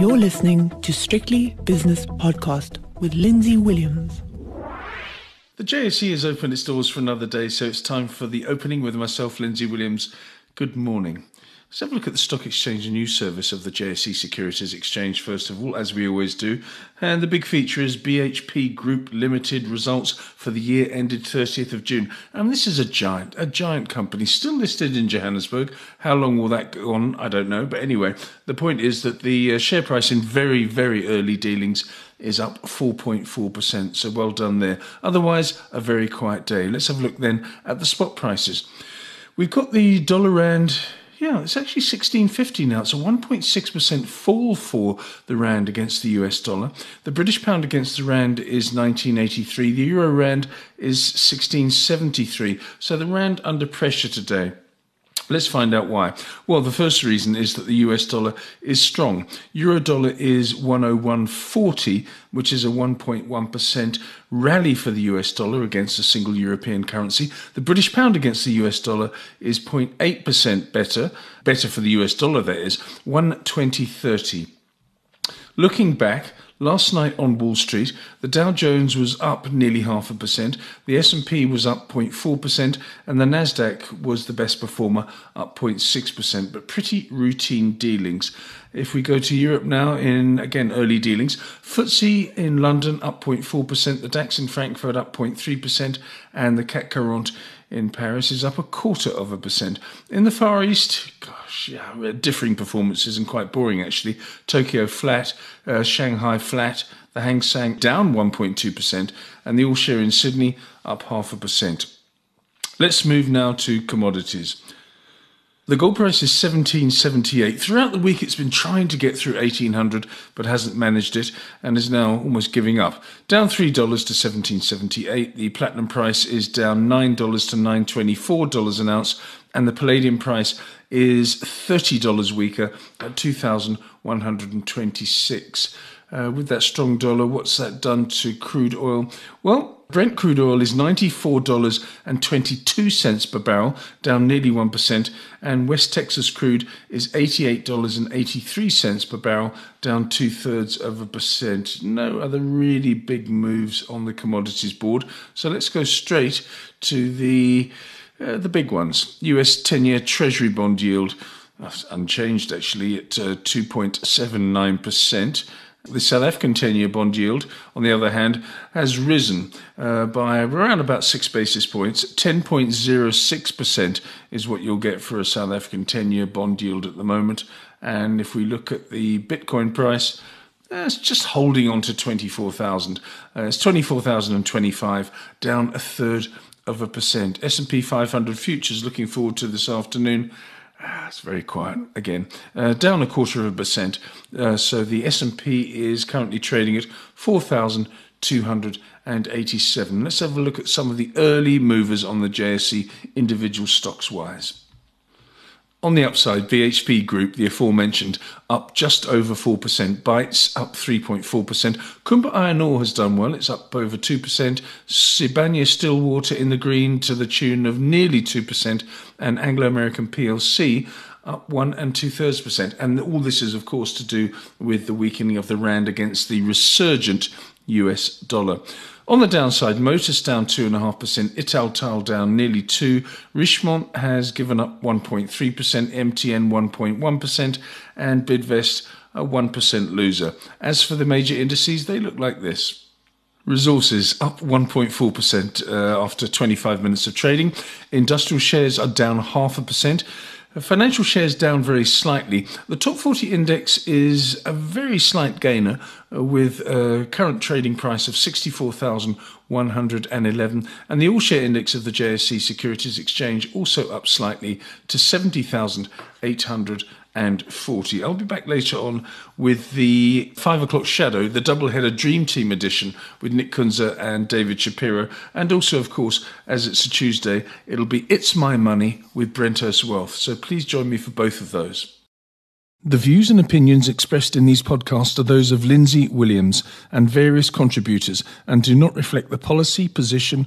You're listening to Strictly Business Podcast with Lindsay Williams. The JSE has opened its doors for another day, so it's time for the opening with myself, Lindsay Williams. Good morning. Let's have a look at the stock exchange news service of the JSE Securities Exchange first of all, as we always do. And the big feature is BHP Group Limited results for the year ended 30th of June. And this is a giant, a giant company still listed in Johannesburg. How long will that go on? I don't know. But anyway, the point is that the uh, share price in very, very early dealings is up 4.4%. So well done there. Otherwise, a very quiet day. Let's have a look then at the spot prices. We've got the dollar rand yeah, it's actually 1650 now. It's a 1.6% fall for the rand against the US dollar. The British pound against the rand is 1983. The euro rand is 1673. So the rand under pressure today. Let's find out why. Well, the first reason is that the US dollar is strong. Euro dollar is 101.40, which is a 1.1% rally for the US dollar against a single European currency. The British pound against the US dollar is 0.8% better, better for the US dollar, that is, 120.30. Looking back, Last night on Wall Street, the Dow Jones was up nearly half a percent, the S&P was up 0.4%, and the Nasdaq was the best performer, up 0.6%, but pretty routine dealings. If we go to Europe now, in again early dealings, FTSE in London up 0.4%, the DAX in Frankfurt up 0.3%, and the CAC 40 in Paris is up a quarter of a percent. In the Far East, gosh, yeah, differing performances and quite boring actually. Tokyo flat, uh, Shanghai flat, the Hang Seng down 1.2%, and the All Share in Sydney up half a percent. Let's move now to commodities. The gold price is 1778. Throughout the week, it's been trying to get through 1800, but hasn't managed it and is now almost giving up. Down $3 to 1778. The platinum price is down $9 to $924 an ounce, and the palladium price is $30 weaker at 2126 uh, with that strong dollar, what's that done to crude oil? Well, Brent crude oil is $94.22 per barrel, down nearly 1%, and West Texas crude is $88.83 per barrel, down two thirds of a percent. No other really big moves on the commodities board. So let's go straight to the uh, the big ones. US 10 year Treasury bond yield, uh, unchanged actually, at uh, 2.79%. The South African 10 year bond yield, on the other hand, has risen uh, by around about six basis points. 10.06% is what you'll get for a South African 10 year bond yield at the moment. And if we look at the Bitcoin price, uh, it's just holding on to 24,000. Uh, it's 24,025, down a third of a percent. S&P 500 futures looking forward to this afternoon Ah, it's very quiet again. Uh, down a quarter of a percent. Uh, so the S&P is currently trading at 4,287. Let's have a look at some of the early movers on the JSE individual stocks wise. On the upside, BHP Group, the aforementioned, up just over 4%. Bytes up 3.4%. Kumba Iron Ore has done well. It's up over 2%. Sibanye Stillwater in the green to the tune of nearly 2%. And Anglo American PLC up one and two thirds percent. And all this is, of course, to do with the weakening of the rand against the resurgent US dollar. On the downside, Motus down 2.5%, Italtile down nearly 2 Richemont has given up 1.3%, MTN 1.1%, and Bidvest a 1% loser. As for the major indices, they look like this. Resources up 1.4% uh, after 25 minutes of trading. Industrial shares are down half a percent. Financial shares down very slightly. The top 40 index is a very slight gainer uh, with a current trading price of 64,111 and the all share index of the JSE Securities Exchange also up slightly to 70,800 and 40. I'll be back later on with the 5 o'clock shadow, the double-header Dream Team edition with Nick Kunze and David Shapiro. And also, of course, as it's a Tuesday, it'll be It's My Money with Brenthurst Wealth. So please join me for both of those. The views and opinions expressed in these podcasts are those of Lindsay Williams and various contributors and do not reflect the policy, position,